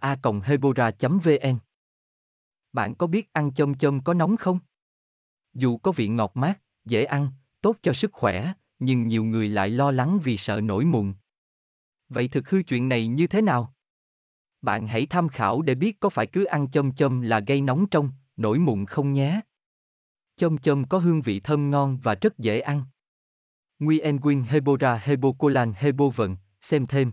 a hebora vn bạn có biết ăn chôm chôm có nóng không? Dù có vị ngọt mát dễ ăn tốt cho sức khỏe nhưng nhiều người lại lo lắng vì sợ nổi mụn. Vậy thực hư chuyện này như thế nào? Bạn hãy tham khảo để biết có phải cứ ăn chôm chôm là gây nóng trong, nổi mụn không nhé. Chôm chôm có hương vị thơm ngon và rất dễ ăn. Nguyen Quyên Hebora Hebocolan Hebovận, xem thêm,